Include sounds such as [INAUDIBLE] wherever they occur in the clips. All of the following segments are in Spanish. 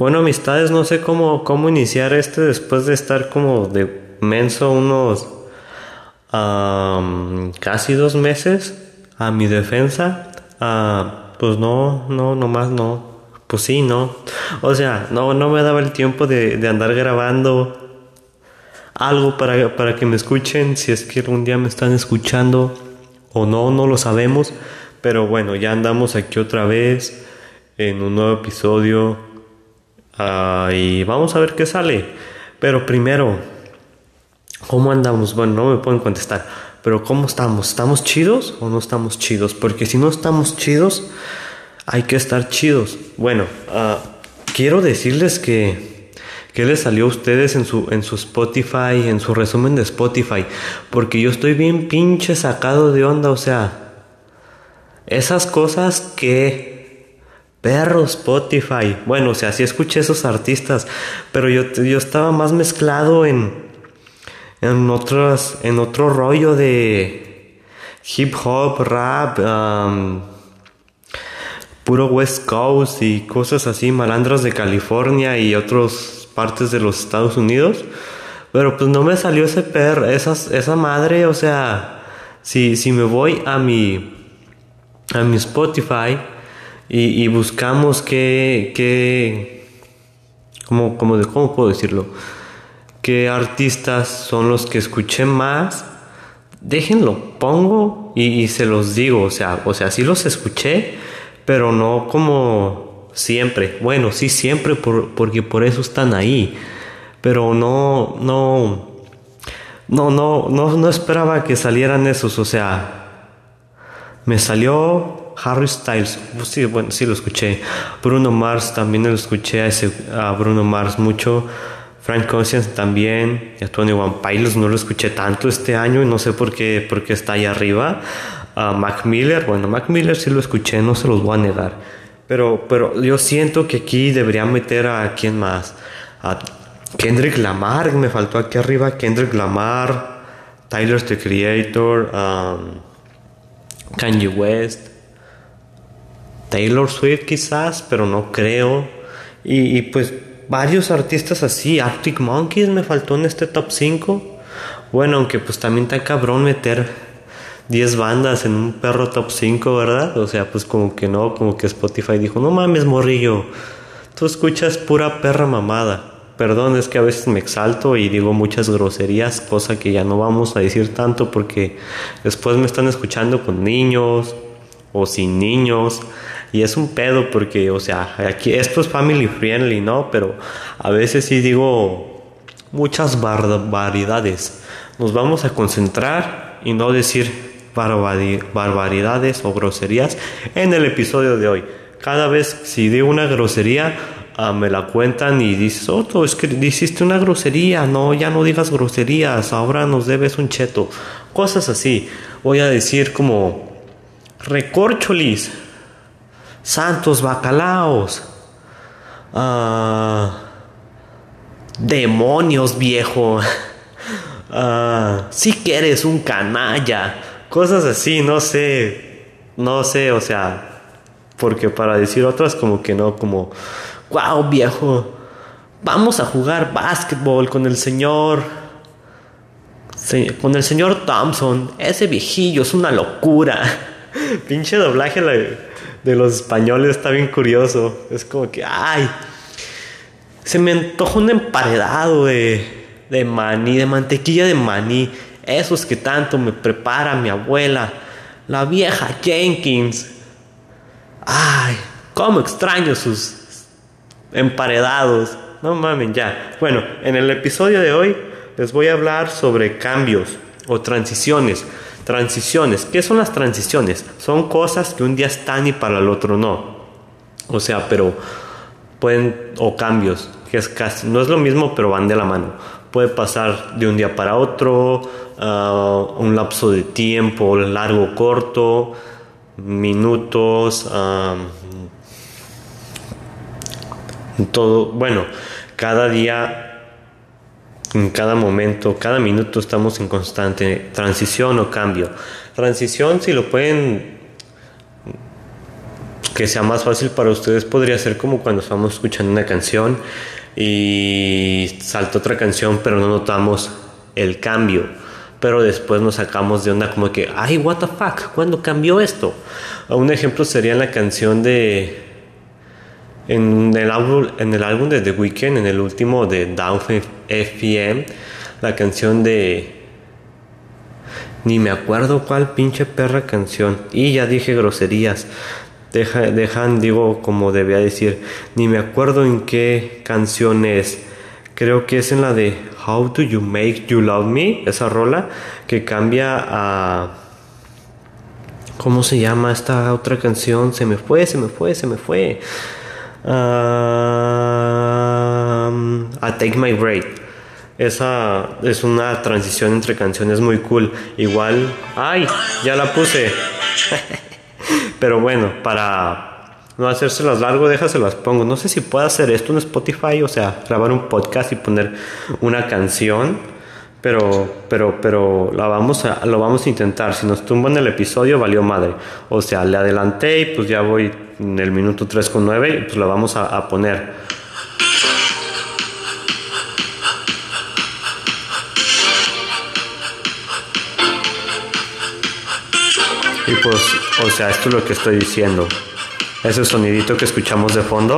Bueno, amistades, no sé cómo, cómo iniciar este después de estar como de menso unos casi dos meses a mi defensa. Pues no, no, nomás no. Pues sí, no. O sea, no, no me daba el tiempo de, de andar grabando algo para, para que me escuchen. Si es que algún día me están escuchando o no, no lo sabemos. Pero bueno, ya andamos aquí otra vez en un nuevo episodio. Ah, y vamos a ver qué sale. Pero primero, ¿cómo andamos? Bueno, no me pueden contestar. Pero ¿cómo estamos? ¿Estamos chidos o no estamos chidos? Porque si no estamos chidos, hay que estar chidos. Bueno, ah, quiero decirles que, ¿qué les salió a ustedes en su, en su Spotify, en su resumen de Spotify? Porque yo estoy bien pinche sacado de onda, o sea, esas cosas que... Perro Spotify. Bueno, o sea, sí escuché esos artistas, pero yo, yo estaba más mezclado en, en, otros, en otro rollo de hip hop, rap, puro West Coast y cosas así, malandras de California y otras partes de los Estados Unidos. Pero pues no me salió ese per, esas, esa madre, o sea, si, si me voy a mi a mi Spotify y, buscamos qué, qué ¿cómo, cómo, ¿cómo puedo decirlo? ¿Qué artistas son los que escuché más? Déjenlo, pongo y, se los digo, o sea, o sea, sí los escuché, pero no como siempre. Bueno, sí siempre porque por eso están ahí, pero no, no, no, no, no, no esperaba que salieran esos, o sea, me salió Harry Styles, pues sí, lo escuché. Bruno Mars también lo escuché a, Bruno Mars mucho. Frank Ocean también. Y a Tony One no lo escuché tanto este año y no sé por qué, por está ahí arriba. Mac Miller, bueno, Mac Miller sí lo escuché, no se los voy a negar. Pero, pero yo siento que aquí debería meter a quién más. Kendrick Lamar, me faltó aquí arriba. Kendrick Lamar, Tyler the Creator. Um, Kanye West, Taylor Swift quizás, pero no creo. Y, pues varios artistas así, Arctic Monkeys me faltó en este top 5. Bueno, aunque pues también está cabrón meter 10 bandas en un perro top 5, ¿verdad? O sea, pues como que no, como que Spotify dijo, no mames, morrillo, tú escuchas pura perra mamada. Perdón, es que a veces me exalto y digo muchas groserías, cosa que ya no vamos a decir tanto porque después me están escuchando con niños o sin niños y es un pedo porque, o sea, aquí esto es family friendly, ¿no? Pero a veces sí digo muchas barbaridades. Nos vamos a concentrar y no decir barbaridades o groserías en el episodio de hoy. Cada vez si digo una grosería, Ah, me la cuentan y dices, oh, es que hiciste una grosería, no, ya no digas groserías, ahora nos debes un cheto. Cosas así. Voy a decir como recorcholis, santos bacalaos, ah, demonios viejo, uh, [LAUGHS] si que eres un canalla, cosas así, no sé, no sé, o sea, porque para decir otras como que no, como wow viejo, vamos a jugar básquetbol con el señor, con el señor Thompson, ese viejillo es una locura. [LAUGHS] Pinche doblaje de los españoles está bien curioso. Es como que, ay, se me antoja un emparedado de, de maní, de mantequilla de maní. Esos que tanto me prepara mi abuela, la vieja Jenkins. Ay, cómo extraño sus, emparedados. No mamen, ya. Bueno, en el episodio de hoy les voy a hablar sobre cambios o transiciones. Transiciones. ¿Qué son las transiciones? Son cosas que un día están y para el otro no. O sea, pero pueden, o cambios, que es casi, no es lo mismo, pero van de la mano. Puede pasar de un día para otro, uh, un lapso de tiempo largo, corto, minutos, uh, todo, bueno, cada día, en cada momento, cada minuto estamos en constante transición o cambio. Transición, si lo pueden que sea más fácil para ustedes podría ser como cuando estamos escuchando una canción y salta otra canción pero no notamos el cambio pero después nos sacamos de onda como que ay what the fuck ¿cuándo cambió esto? un ejemplo sería la canción de en el álbum en el álbum de The Weeknd en el último de Down FM la canción de ni me acuerdo cuál pinche perra canción y ya dije groserías Deja, dejan, digo, como debía decir, ni me acuerdo en qué canción es. Creo que es en la de How Do You Make You Love Me, esa rola, que cambia a... ¿Cómo se llama esta otra canción? Se me fue, se me fue, se me fue. A Take My Break. Esa es una transición entre canciones muy cool. Igual... ¡Ay! Ya la puse. [LAUGHS] Pero bueno, para no hacérselas largo, déjaselas pongo. No sé si puedo hacer esto en Spotify, o sea, grabar un podcast y poner una canción. Pero, pero, pero la vamos a, lo vamos a intentar. Si nos tumban el episodio, valió madre. O sea, le adelanté y pues ya voy en el minuto 3 con 9 y pues la vamos a, a poner. Y pues, o sea, esto es lo que estoy diciendo. Ese sonidito que escuchamos de fondo.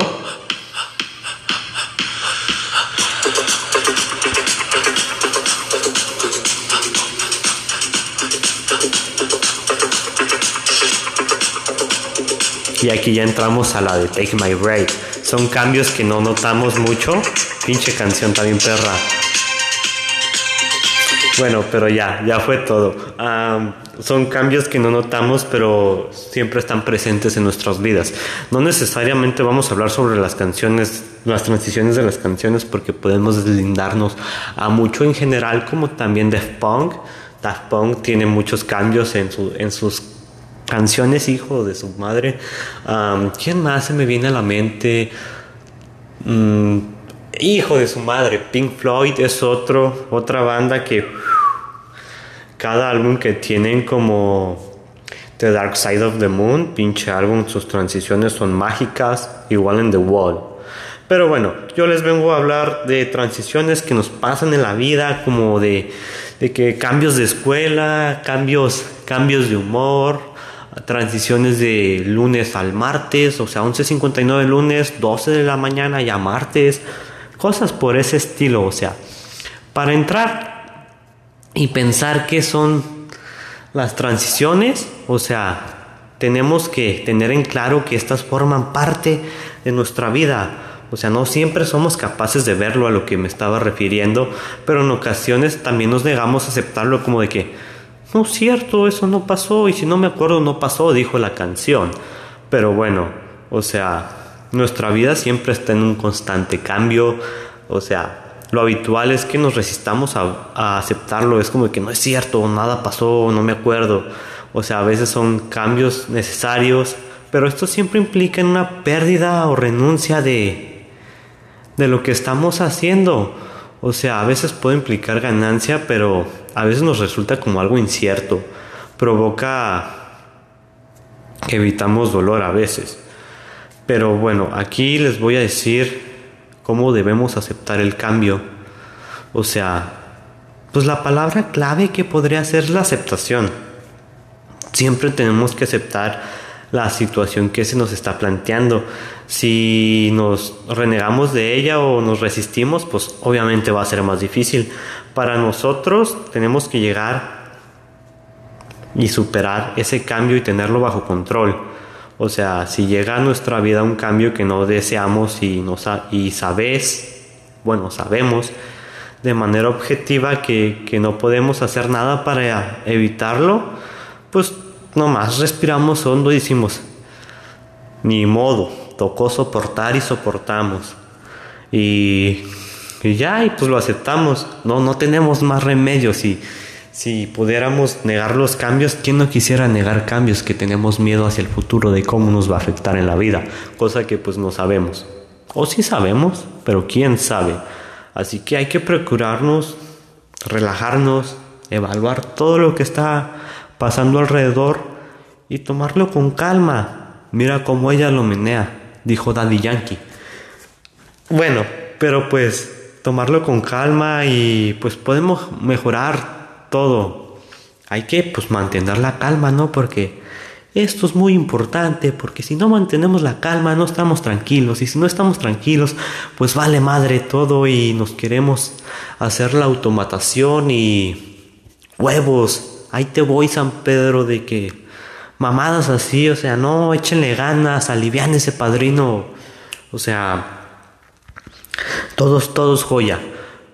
Y aquí ya entramos a la de Take My Break. Son cambios que no notamos mucho. Pinche canción también perra. Bueno, pero ya, ya fue todo. son cambios que no notamos, pero siempre están presentes en nuestras vidas. No necesariamente vamos a hablar sobre las canciones, las transiciones de las canciones, porque podemos deslindarnos a mucho en general, como también Daft Punk. Daft Punk tiene muchos cambios en, su, en sus canciones, hijo de su madre. ¿Quién más se me viene a la mente? Mm, hijo de su madre, Pink Floyd es otro, otra banda que cada álbum que tienen como The Dark Side of the Moon, pinche álbum, sus transiciones son mágicas, igual en The Wall. Pero bueno, yo les vengo a hablar de transiciones que nos pasan en la vida, como de, de que cambios de escuela, cambios, cambios de humor, transiciones de lunes al martes, o sea, 11.59 lunes, 12 de la mañana ya martes, cosas por ese estilo, o sea, para entrar y pensar qué son las transiciones, o sea, tenemos que tener en claro que estas forman parte de nuestra vida. O sea, no siempre somos capaces de verlo a lo que me estaba refiriendo, pero en ocasiones también nos negamos a aceptarlo como de que, no es cierto, eso no pasó, y si no me acuerdo, no pasó, dijo la canción. Pero bueno, o sea, nuestra vida siempre está en un constante cambio, o sea, lo habitual es que nos resistamos a, aceptarlo, es como que no es cierto, nada pasó, no me acuerdo, o sea, a veces son cambios necesarios, pero esto siempre implica una pérdida o renuncia de, de lo que estamos haciendo. O sea, a veces puede implicar ganancia, pero a veces nos resulta como algo incierto. Provoca que evitamos dolor a veces. Pero bueno, aquí les voy a decir cómo debemos aceptar el cambio. O sea, pues la palabra clave que podría ser la aceptación. Siempre tenemos que aceptar la situación que se nos está planteando. Si nos renegamos de ella o nos resistimos, pues obviamente va a ser más difícil. Para nosotros tenemos que llegar y superar ese cambio y tenerlo bajo control. O sea, si llega a nuestra vida un cambio que no deseamos y, no sabes, bueno, sabemos de manera objetiva que, que no podemos hacer nada para evitarlo, pues nomás respiramos hondo y decimos, ni modo, tocó soportar y soportamos. Y, ya, y pues lo aceptamos. No, no tenemos más remedios. Y si pudiéramos negar los cambios, ¿quién no quisiera negar cambios que tenemos miedo hacia el futuro de cómo nos va a afectar en la vida? Cosa que pues no sabemos. O sí sabemos, pero quién sabe. Así que hay que procurarnos, relajarnos, evaluar todo lo que está pasando alrededor y tomarlo con calma. mira cómo ella lo menea, dijo Daddy Yankee. Bueno, pero pues tomarlo con calma y pues podemos mejorar todo. Hay que pues mantener la calma, ¿no? Porque esto es muy importante porque si no mantenemos la calma no estamos tranquilos y si no estamos tranquilos pues vale madre todo y nos queremos hacer la automatación y huevos. Ahí te voy San Pedro de que mamadas así, o sea, no échenle ganas, alivian ese padrino. O sea, todos, todos joya.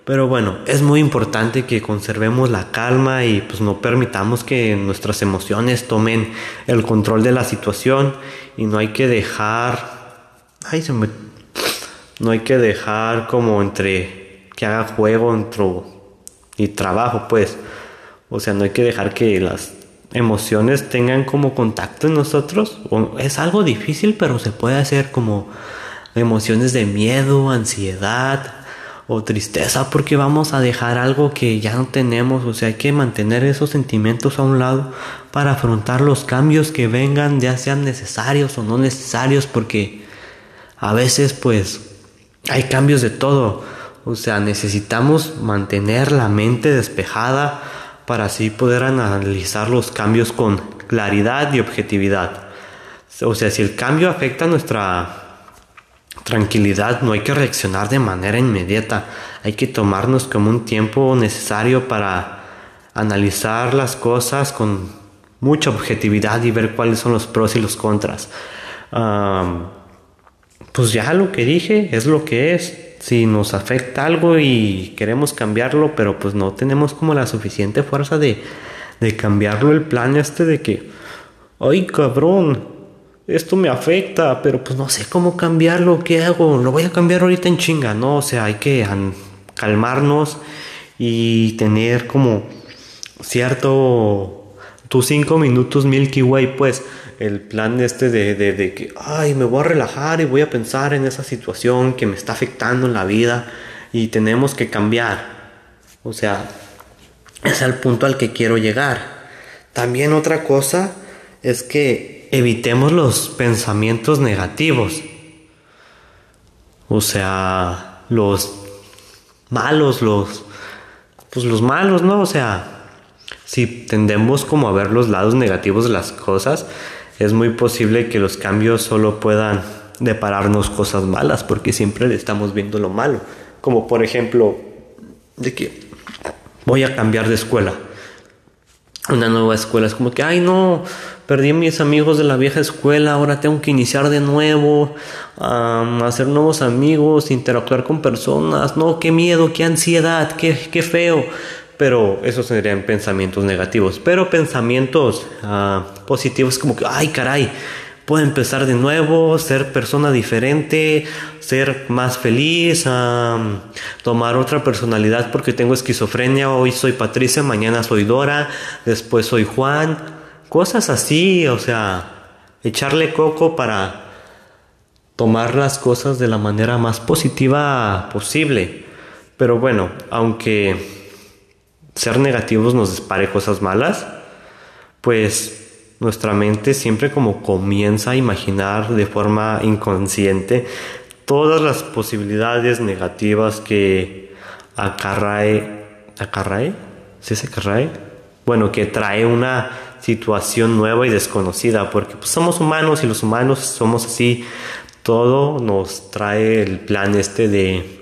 Pero bueno, es muy importante que conservemos la calma y pues no permitamos que nuestras emociones tomen el control de la situación y no hay que dejar ay se me no hay que dejar como entre que haga juego entre y trabajo, pues. O sea, no hay que dejar que las emociones tengan como contacto en nosotros. Es algo difícil, pero se puede hacer como emociones de miedo, ansiedad, o tristeza porque vamos a dejar algo que ya no tenemos, o sea, hay que mantener esos sentimientos a un lado para afrontar los cambios que vengan, ya sean necesarios o no necesarios, porque a veces pues hay cambios de todo, o sea, necesitamos mantener la mente despejada para así poder analizar los cambios con claridad y objetividad. O sea, si el cambio afecta nuestra tranquilidad, no hay que reaccionar de manera inmediata, hay que tomarnos como un tiempo necesario para analizar las cosas con mucha objetividad y ver cuáles son los pros y los contras. pues ya lo que dije es lo que es. Si nos afecta algo y queremos cambiarlo, pero pues no tenemos como la suficiente fuerza de, de cambiarlo, el plan este de que, ay cabrón, esto me afecta, pero pues no sé cómo cambiarlo, ¿qué hago? Lo voy a cambiar ahorita en chinga, ¿no? O sea, hay que calmarnos y tener como cierto, tus cinco minutos Milky Way, pues el plan este de, de, que, ay, me voy a relajar y voy a pensar en esa situación que me está afectando en la vida y tenemos que cambiar. O sea, es el punto al que quiero llegar. También otra cosa es que evitemos los pensamientos negativos. O sea, los malos, los pues los malos, ¿no? O sea, si tendemos como a ver los lados negativos de las cosas, es muy posible que los cambios solo puedan depararnos cosas malas, porque siempre le estamos viendo lo malo. Como por ejemplo, de que voy a cambiar de escuela. Una nueva escuela es como que, ay no, perdí mis amigos de la vieja escuela, ahora tengo que iniciar de nuevo, hacer nuevos amigos, interactuar con personas, no, qué miedo, qué ansiedad, qué, qué feo. Pero esos serían pensamientos negativos. Pero pensamientos ah, positivos como que, ay caray, puedo empezar de nuevo, ser persona diferente, ser más feliz, tomar otra personalidad porque tengo esquizofrenia, hoy soy Patricia, mañana soy Dora, después soy Juan Cosas así, o sea, echarle coco para tomar las cosas de la manera más positiva posible. Pero bueno, aunque ser negativos nos dispare cosas malas, pues nuestra mente siempre como comienza a imaginar de forma inconsciente todas las posibilidades negativas que acarrae, acarrae, ¿sí se acarrae? Bueno, que trae una situación nueva y desconocida, porque pues, somos humanos y los humanos somos así, todo nos trae el plan este de,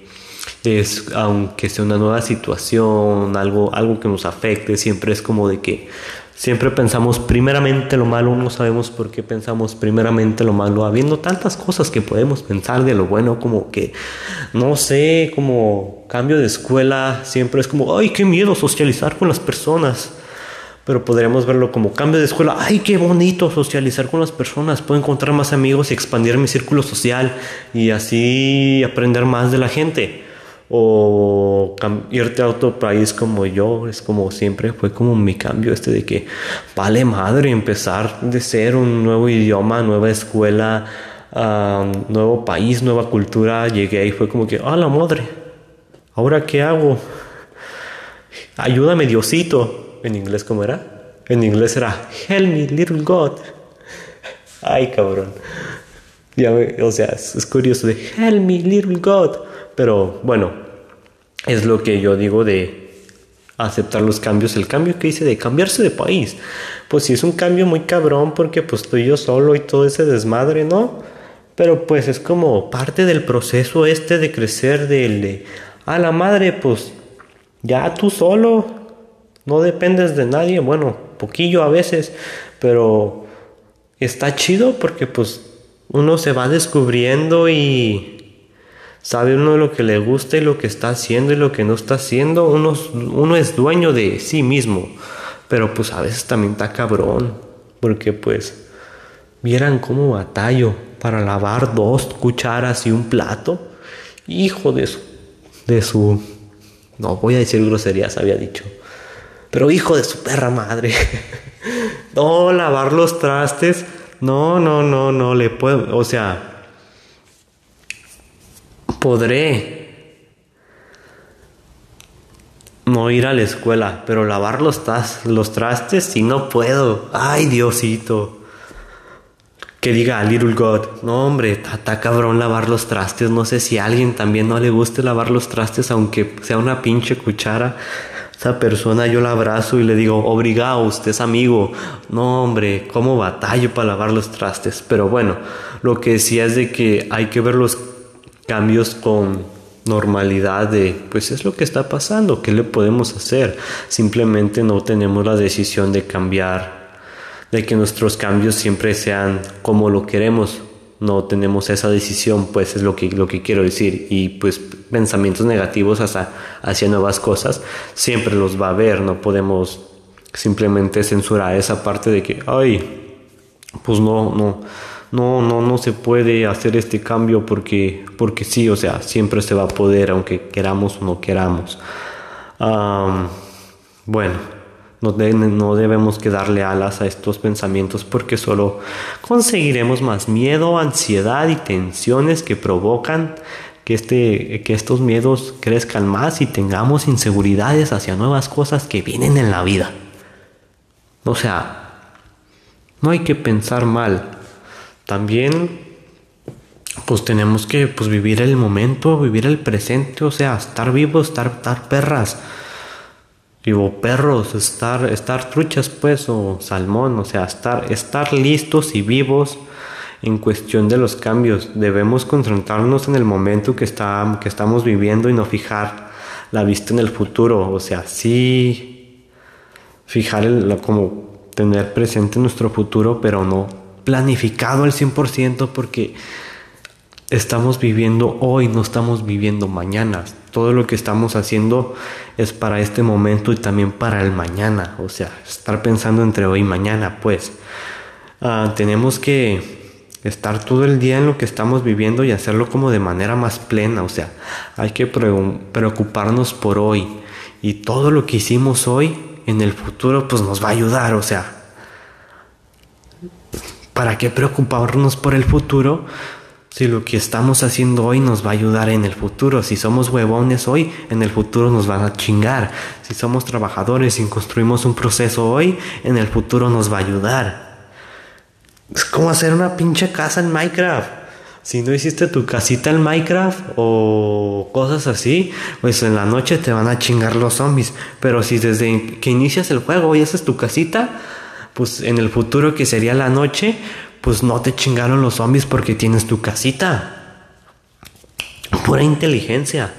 es, aunque sea una nueva situación, algo, algo que nos afecte, siempre es como de que siempre pensamos primeramente lo malo, no sabemos por qué pensamos primeramente lo malo, habiendo tantas cosas que podemos pensar de lo bueno, como que, no sé, como cambio de escuela, siempre es como, ay, qué miedo socializar con las personas pero podríamos verlo como cambio de escuela. ¡Ay, qué bonito socializar con las personas! Puedo encontrar más amigos y expandir mi círculo social y así aprender más de la gente. O irte a otro país como yo, es como siempre, fue como mi cambio este de que vale madre empezar de ser un nuevo idioma, nueva escuela, nuevo país, nueva cultura. Llegué y fue como que, ¡ah, la madre! ¿Ahora qué hago? Ayúdame, Diosito. En inglés, ¿cómo era? En inglés era Help me, little God. Ay, cabrón. O sea, es, curioso de Help me, little God. Pero bueno, es lo que yo digo de aceptar los cambios. El cambio que hice de cambiarse de país. Pues sí, es un cambio muy cabrón porque pues estoy yo solo y todo ese desmadre, ¿no? Pero pues es como parte del proceso este de crecer, del de, a la madre, pues ya tú solo, no dependes de nadie, bueno, poquillo a veces, pero está chido porque pues uno se va descubriendo y sabe uno lo que le gusta y lo que está haciendo y lo que no está haciendo, uno, uno es dueño de sí mismo, pero pues a veces también está cabrón, porque pues vieran cómo batallo para lavar dos cucharas y un plato, hijo de su, de su, no voy a decir groserías, había dicho, pero hijo de su perra madre, [LAUGHS] no lavar los trastes, no, no, no, no le puedo, o sea, podré no ir a la escuela, pero lavar los, los trastes sí no puedo. Ay, Diosito. Que diga Little God, no hombre, está cabrón lavar los trastes. No sé si a alguien también no le guste lavar los trastes, aunque sea una pinche cuchara esa persona yo la abrazo y le digo, obrigado, usted es amigo. No, hombre, cómo batallo para lavar los trastes. Pero bueno, lo que decía es de que hay que ver los cambios con normalidad de, pues es lo que está pasando, ¿qué le podemos hacer? Simplemente no tenemos la decisión de cambiar, de que nuestros cambios siempre sean como lo queremos no tenemos esa decisión, pues es lo que, lo que quiero decir. Y pues pensamientos negativos hacia, hacia nuevas cosas siempre los va a haber, no podemos simplemente censurar esa parte de que, ay, pues no, no, no, no, no se puede hacer este cambio porque, porque sí, o sea, siempre se va a poder, aunque queramos o no queramos. bueno. No, no, debemos que darle alas a estos pensamientos porque solo conseguiremos más miedo, ansiedad y tensiones que provocan que, este, que estos miedos crezcan más y tengamos inseguridades hacia nuevas cosas que vienen en la vida. O sea, no hay que pensar mal. También pues tenemos que pues, vivir el momento, vivir el presente, o sea, estar vivos, estar, perras vivo perros, estar, estar truchas pues o salmón, o sea, estar, estar listos y vivos en cuestión de los cambios. Debemos concentrarnos en el momento que, está, que estamos viviendo y no fijar la vista en el futuro, o sea, sí fijar el, como tener presente nuestro futuro, pero no planificado al 100% porque estamos viviendo hoy, no estamos viviendo mañana. Todo lo que estamos haciendo es para este momento y también para el mañana. O sea, estar pensando entre hoy y mañana, pues. Ah, tenemos que estar todo el día en lo que estamos viviendo y hacerlo como de manera más plena. O sea, hay que preocuparnos por hoy. Y todo lo que hicimos hoy, en el futuro, pues nos va a ayudar. O sea, ¿para qué preocuparnos por el futuro? Si lo que estamos haciendo hoy nos va a ayudar en el futuro, si somos huevones hoy, en el futuro nos van a chingar. Si somos trabajadores y construimos un proceso hoy, en el futuro nos va a ayudar. Es como hacer una pinche casa en Minecraft. Si no hiciste tu casita en Minecraft o cosas así, pues en la noche te van a chingar los zombies. Pero si desde que inicias el juego y haces tu casita, pues en el futuro que sería la noche, pues no te chingaron los zombies porque tienes tu casita. Pura inteligencia.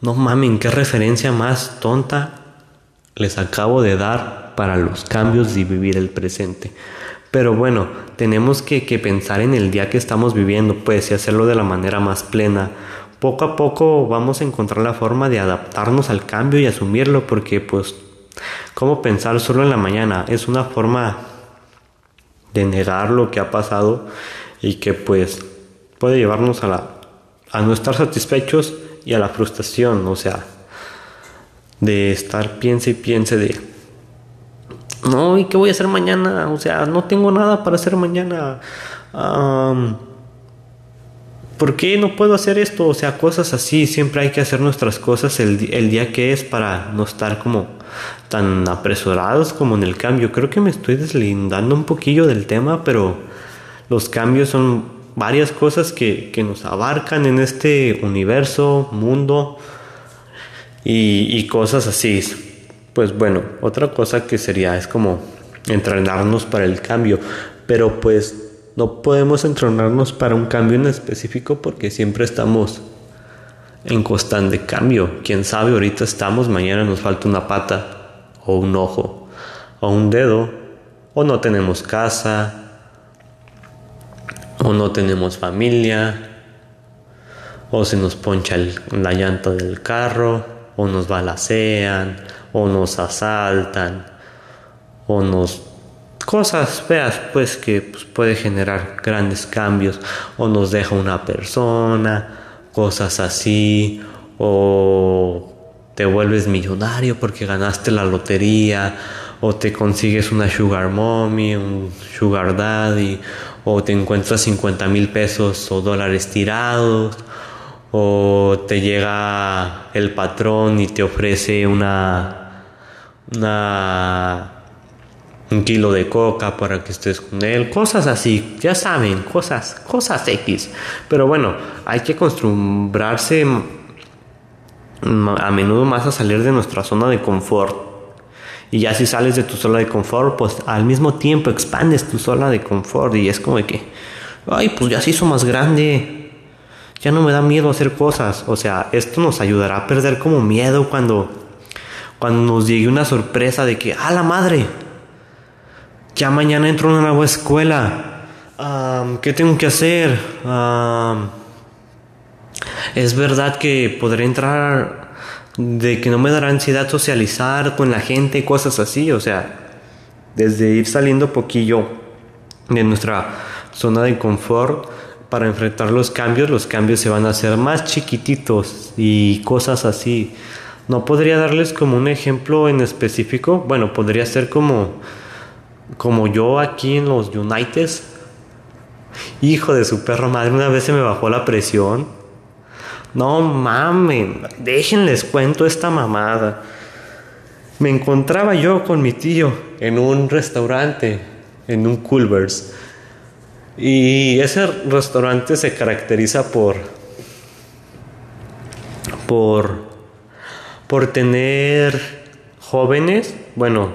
No mamen, qué referencia más tonta les acabo de dar para los cambios y vivir el presente. Pero bueno, tenemos que, pensar en el día que estamos viviendo, pues, y hacerlo de la manera más plena. Poco a poco vamos a encontrar la forma de adaptarnos al cambio y asumirlo, porque pues, ¿cómo pensar solo en la mañana? Es una forma de negar lo que ha pasado y que pues puede llevarnos a, la, a no estar satisfechos y a la frustración, o sea, de estar piense y piense de, no, ¿y qué voy a hacer mañana? O sea, no tengo nada para hacer mañana. ¿Por qué no puedo hacer esto? O sea, cosas así. Siempre hay que hacer nuestras cosas el, el día que es para no estar como tan apresurados como en el cambio. Creo que me estoy deslindando un poquillo del tema, pero Los cambios son varias cosas que, que nos abarcan en este universo, mundo y, y cosas así. Pues bueno, otra cosa que sería es como entrenarnos para el cambio, pero pues no podemos entrenarnos para un cambio en específico porque siempre estamos en constante cambio. Quién sabe, ahorita estamos, mañana nos falta una pata o un ojo o un dedo o no tenemos casa o no tenemos familia o se nos poncha la llanta del carro o nos balacean o nos asaltan o nos cosas feas pues que pues, puede generar grandes cambios o nos deja una persona cosas así, o te vuelves millonario porque ganaste la lotería, o te consigues una sugar mommy, un sugar daddy, o te encuentras 50 mil pesos o dólares tirados, o te llega el patrón y te ofrece una, una un kilo de coca para que estés con él, cosas así, ya saben, cosas, cosas X. Pero bueno, hay que acostumbrarse a menudo más a salir de nuestra zona de confort. Y ya si sales de tu zona de confort, pues al mismo tiempo expandes tu zona de confort y es como de que, ay, pues ya se hizo más grande. Ya no me da miedo hacer cosas. O sea, esto nos ayudará a perder como miedo cuando cuando nos llegue una sorpresa de que, ¡a la madre! ya mañana entro a una nueva escuela. ¿Qué tengo que hacer? Es verdad que podré entrar de que no me dará ansiedad socializar con la gente y cosas así. O sea, desde ir saliendo poquillo de nuestra zona de confort para enfrentar los cambios, los cambios se van a hacer más chiquititos y cosas así. No podría darles como un ejemplo en específico. Bueno, podría ser como como yo aquí en los Uniteds. Hijo de su perro madre, una vez se me bajó la presión. No mames, déjenles cuento esta mamada. Me encontraba yo con mi tío en un restaurante, en un Culvers. Y ese restaurante se caracteriza por por por tener jóvenes, bueno,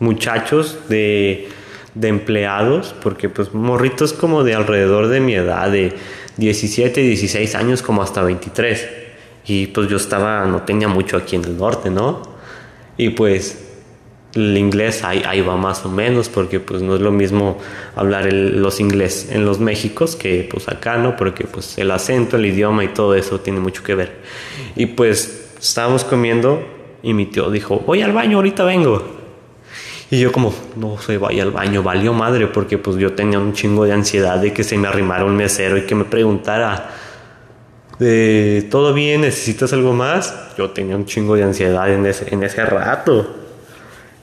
muchachos de, de empleados, porque pues morritos como de alrededor de mi edad, de 17, 16 años como hasta 23. Y pues yo estaba, no tenía mucho aquí en el norte, ¿no? Y pues el inglés ahí, ahí va más o menos, porque pues no es lo mismo hablar el, los inglés en los Méxicos que pues acá, ¿no? Porque pues el acento, el idioma y todo eso tiene mucho que ver. Y pues estábamos comiendo y mi tío dijo, voy al baño, ahorita vengo. Y yo como, no se vaya al baño, valió madre, porque pues yo tenía un chingo de ansiedad de que se me arrimara un mesero y que me preguntara, de, ¿todo bien? ¿Necesitas algo más? Yo tenía un chingo de ansiedad en ese, en ese rato.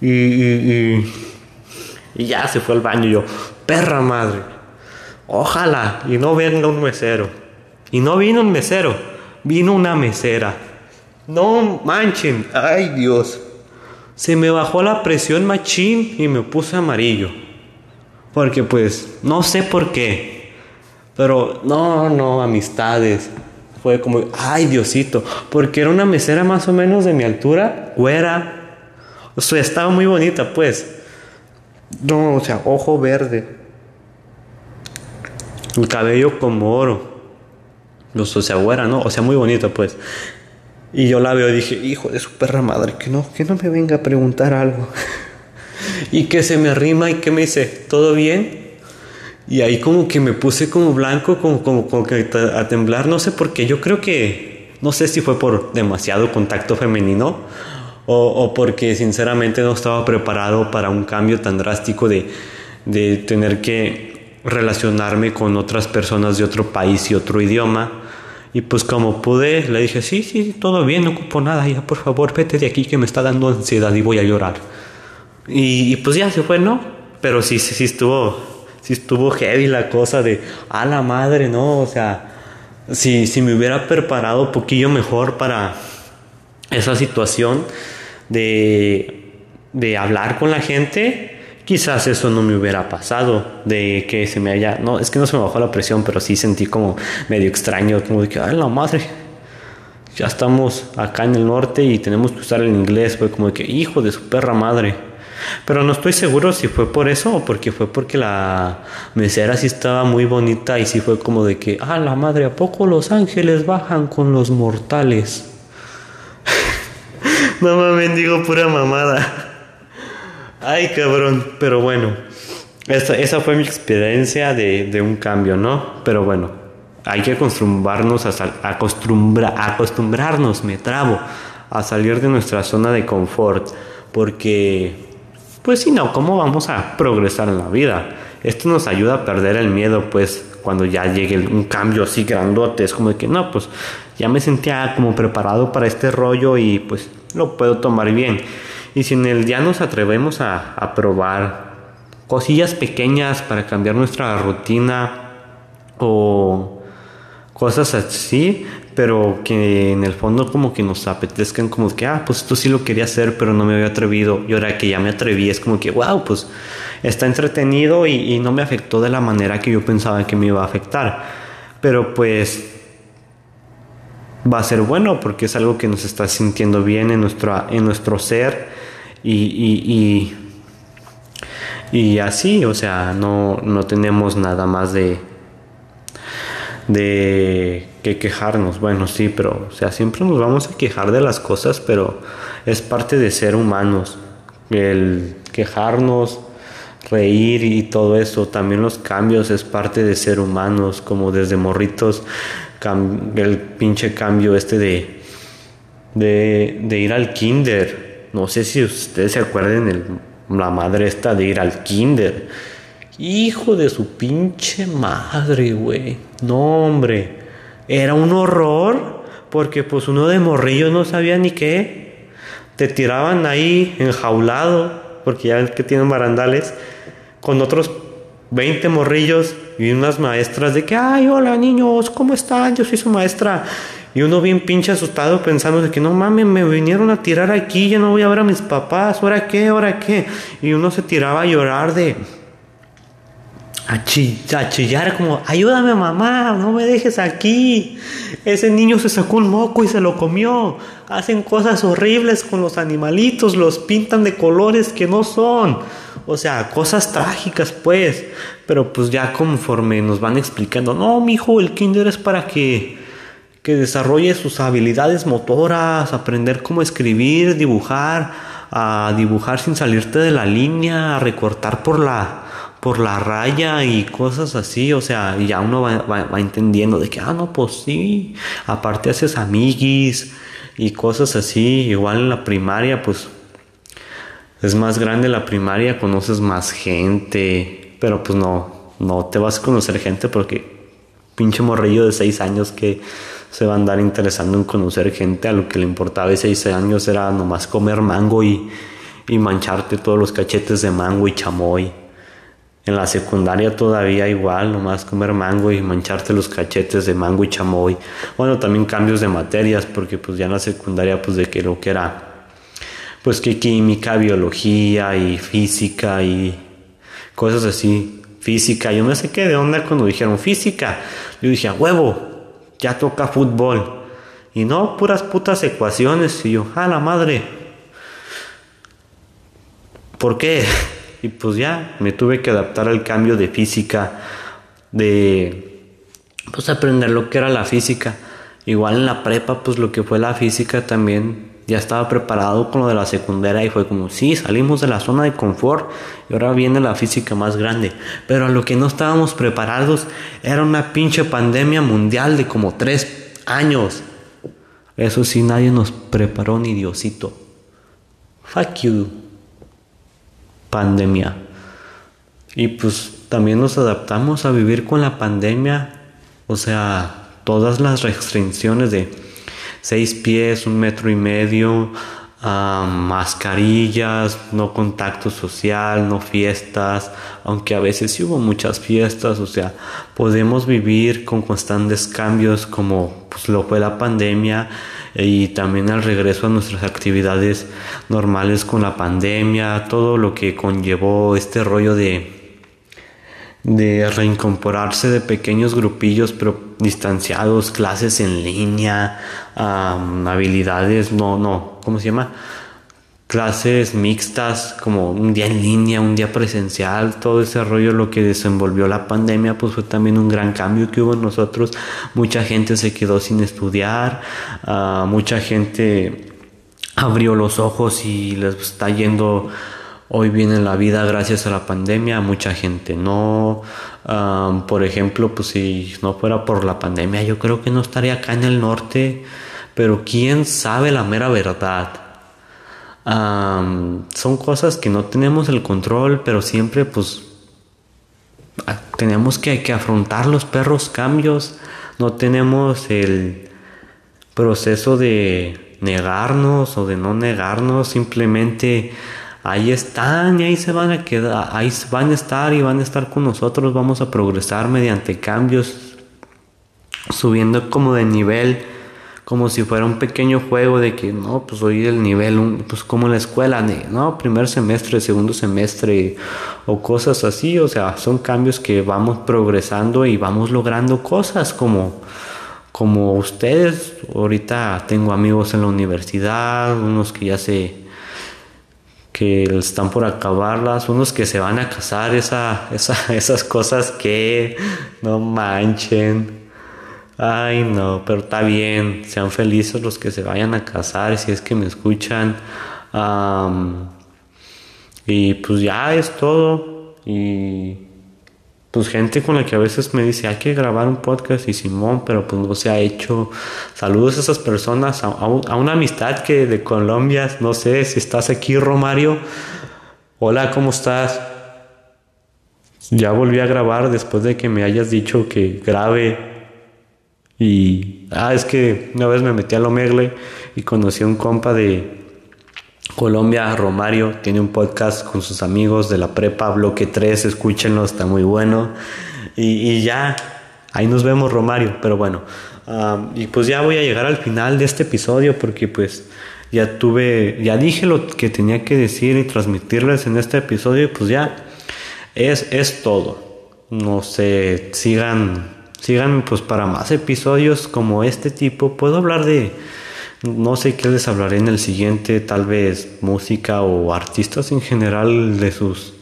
Y, y, y, ya se fue al baño y yo, perra madre, ojalá, y no venga un mesero. Y no vino un mesero, vino una mesera. No manchen, ay Dios se me bajó la presión machín y me puse amarillo. Porque pues, no sé por qué. Pero no, no, amistades. Fue como, ay Diosito. Porque era una mesera más o menos de mi altura. Güera. O sea, estaba muy bonita pues. No, o sea, ojo verde. El cabello como oro. O sea, güera, ¿no? O sea, muy bonita pues. Y yo la veo y dije, hijo de su perra madre, que no, que no me venga a preguntar algo. [LAUGHS] y que se me arrima y que me dice, ¿todo bien? Y ahí como que me puse como blanco, como, como, como que a temblar, no sé por qué. Yo creo que, no sé si fue por demasiado contacto femenino o, o porque sinceramente no estaba preparado para un cambio tan drástico de, de tener que relacionarme con otras personas de otro país y otro idioma y pues como pude, le dije, sí, sí, todo bien, no ocupo nada, ya por favor, vete de aquí que me está dando ansiedad y voy a llorar. Y, pues ya se fue, ¿no? Pero sí, sí, sí estuvo, sí estuvo heavy la cosa de, a la madre, ¿no? O sea, si, si me hubiera preparado un poquillo mejor para esa situación de, de hablar con la gente, quizás eso no me hubiera pasado, de que se me haya, no, es que no se me bajó la presión, pero sí sentí como medio extraño, como de que, ay, la madre, ya estamos acá en el norte y tenemos que usar el inglés, fue como de que, hijo de su perra madre. Pero no estoy seguro si fue por eso o porque fue porque la mesera sí estaba muy bonita y sí fue como de que, ah, la madre, ¿a poco los ángeles bajan con los mortales? [LAUGHS] no me digo pura mamada. Ay, cabrón, pero bueno, esa, esa fue mi experiencia de, de un cambio, ¿no? Pero bueno, hay que acostumbrarnos a, acostumbra, acostumbrarnos, me trabo, a salir de nuestra zona de confort, porque pues si no, ¿cómo vamos a progresar en la vida? Esto nos ayuda a perder el miedo, pues cuando ya llegue un cambio así grandote, es como de que no, pues ya me sentía como preparado para este rollo y pues lo puedo tomar bien. Y si en el día nos atrevemos a, probar cosillas pequeñas para cambiar nuestra rutina o cosas así, pero que en el fondo como que nos apetezcan como que, ah, pues esto sí lo quería hacer, pero no me había atrevido. Y ahora que ya me atreví, es como que, wow, pues está entretenido y, no me afectó de la manera que yo pensaba que me iba a afectar. Pero pues va a ser bueno porque es algo que nos está sintiendo bien en nuestro, en nuestro ser y, y, y, y así, o sea, no, no tenemos nada más de de que quejarnos. Bueno, sí, pero, o sea, siempre nos vamos a quejar de las cosas, pero es parte de ser humanos. El quejarnos, reír y todo eso, también los cambios es parte de ser humanos, como desde morritos, el pinche cambio este de, de, de ir al kinder. No sé si ustedes se acuerdan el, la madre esta de ir al kinder Hijo de su pinche madre, güey. No, hombre. Era un horror porque pues uno de morrillo no sabía ni qué. Te tiraban ahí enjaulado, porque ya ves que tienen barandales, con otros 20 morrillos y unas maestras de que, ay, hola niños, ¿cómo están? Yo soy su maestra. Y uno bien pinche asustado pensando de que no mames, me vinieron a tirar aquí, yo no voy a ver a mis papás, ¿ahora qué? ¿ahora qué? Y uno se tiraba a llorar de a, chillar como, ayúdame mamá, no me dejes aquí. Ese niño se sacó un moco y se lo comió. Hacen cosas horribles con los animalitos, los pintan de colores que no son. O sea, cosas trágicas pues. Pero pues ya conforme nos van explicando, no, mi hijo, el kinder es para que, que desarrolle sus habilidades motoras, aprender cómo escribir, dibujar, a dibujar sin salirte de la línea, a recortar por la por la raya y cosas así, o sea, ya uno va, entendiendo de que, ah, no, pues sí, aparte haces amiguis y cosas así, igual en la primaria, pues es más grande la primaria, conoces más gente, pero pues no, no te vas a conocer gente porque pinche morrillo de seis años que se va a andar interesando en conocer gente, a lo que le importaba de seis años era nomás comer mango y, y mancharte todos los cachetes de mango y chamoy. En la secundaria todavía igual, nomás comer mango y mancharte los cachetes de mango y chamoy. Bueno, también cambios de materias, porque pues ya en la secundaria pues de que lo que era, pues que química, biología y física y cosas así. Física, yo no sé qué de onda cuando dijeron física. Yo dije, huevo, ya toca fútbol. Y no, puras putas ecuaciones. Y yo, a la madre. ¿Por qué? Y pues ya me tuve que adaptar al cambio de física, de pues aprender lo que era la física. Igual en la prepa, pues lo que fue la física también ya estaba preparado con lo de la secundaria y fue como, sí, salimos de la zona de confort y ahora viene la física más grande. Pero a lo que no estábamos preparados era una pinche pandemia mundial de como tres años. Eso sí, nadie nos preparó ni Diosito. Fuck you pandemia. Y pues también nos adaptamos a vivir con la pandemia, o sea, todas las restricciones de seis pies, un metro y medio, mascarillas, no contacto social, no fiestas, aunque a veces sí hubo muchas fiestas, o sea, podemos vivir con constantes cambios como pues, lo fue la pandemia y también el regreso a nuestras actividades normales con la pandemia, todo lo que conllevó este rollo de de reincorporarse de pequeños grupillos pero distanciados, clases en línea, habilidades, no, no, ¿cómo se llama? Clases mixtas, como un día en línea, un día presencial, todo ese rollo, lo que desenvolvió la pandemia, pues fue también un gran cambio que hubo en nosotros. Mucha gente se quedó sin estudiar, ah, mucha gente abrió los ojos y les está yendo hoy viene la vida gracias a la pandemia, mucha gente no. por ejemplo, pues si no fuera por la pandemia, yo creo que no estaría acá en el norte, pero quién sabe la mera verdad. son cosas que no tenemos el control, pero siempre pues tenemos que afrontar los perros cambios, no tenemos el proceso de negarnos o de no negarnos, simplemente ahí están y ahí se van a quedar, ahí van a estar y van a estar con nosotros, vamos a progresar mediante cambios, subiendo como de nivel, como si fuera un pequeño juego de que, no, pues hoy el nivel, pues como en la escuela, no, primer semestre, segundo semestre o cosas así, o sea, son cambios que vamos progresando y vamos logrando cosas como como ustedes, ahorita tengo amigos en la universidad, unos que ya se que están por acabarlas, unos que se van a casar, esa, [LAUGHS] esas cosas que no manchen. Ay, no, pero está bien, sean felices los que se vayan a casar, si es que me escuchan. y pues ya es todo. Y pues gente con la que a veces me dice hay que grabar un podcast y Simón, pero pues no se ha hecho. Saludos a esas personas, a, una amistad que de Colombia, no sé si estás aquí Romario. Hola, ¿cómo estás? Ya volví a grabar después de que me hayas dicho que grabe. Y, ah, es que una vez me metí a Omegle y conocí a un compa de, Colombia, Romario, tiene un podcast con sus amigos de la prepa, bloque 3, escúchenlo, está muy bueno. Y, ya, ahí nos vemos, Romario, pero bueno. y pues ya voy a llegar al final de este episodio porque pues ya tuve, ya dije lo que tenía que decir y transmitirles en este episodio y pues ya es, es todo. No sé, sigan, sigan pues para más episodios como este tipo. Puedo hablar de no sé qué les hablaré en el siguiente, tal vez música o artistas en general de sus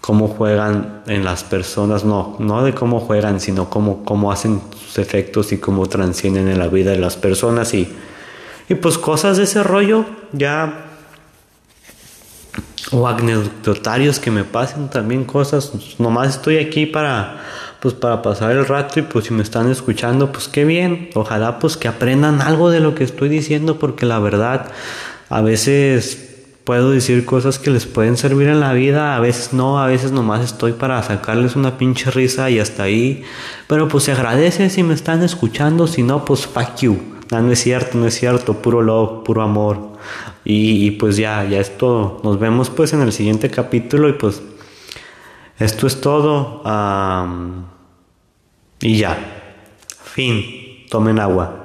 cómo juegan en las personas, no, no de cómo juegan, sino cómo, cómo hacen sus efectos y cómo transcienden en la vida de las personas y, y pues cosas de ese rollo ya o anecdotarios que me pasen también cosas, nomás estoy aquí para pues para pasar el rato y pues si me están escuchando, pues qué bien. Ojalá pues que aprendan algo de lo que estoy diciendo porque la verdad a veces puedo decir cosas que les pueden servir en la vida, a veces no, a veces nomás estoy para sacarles una pinche risa y hasta ahí. Pero pues se agradece si me están escuchando, si no, pues fuck you. No, no es cierto, no es cierto, puro love, puro amor. Y, pues ya, ya es todo. Nos vemos pues en el siguiente capítulo y pues esto es todo. y ya. Fin. Tomen agua.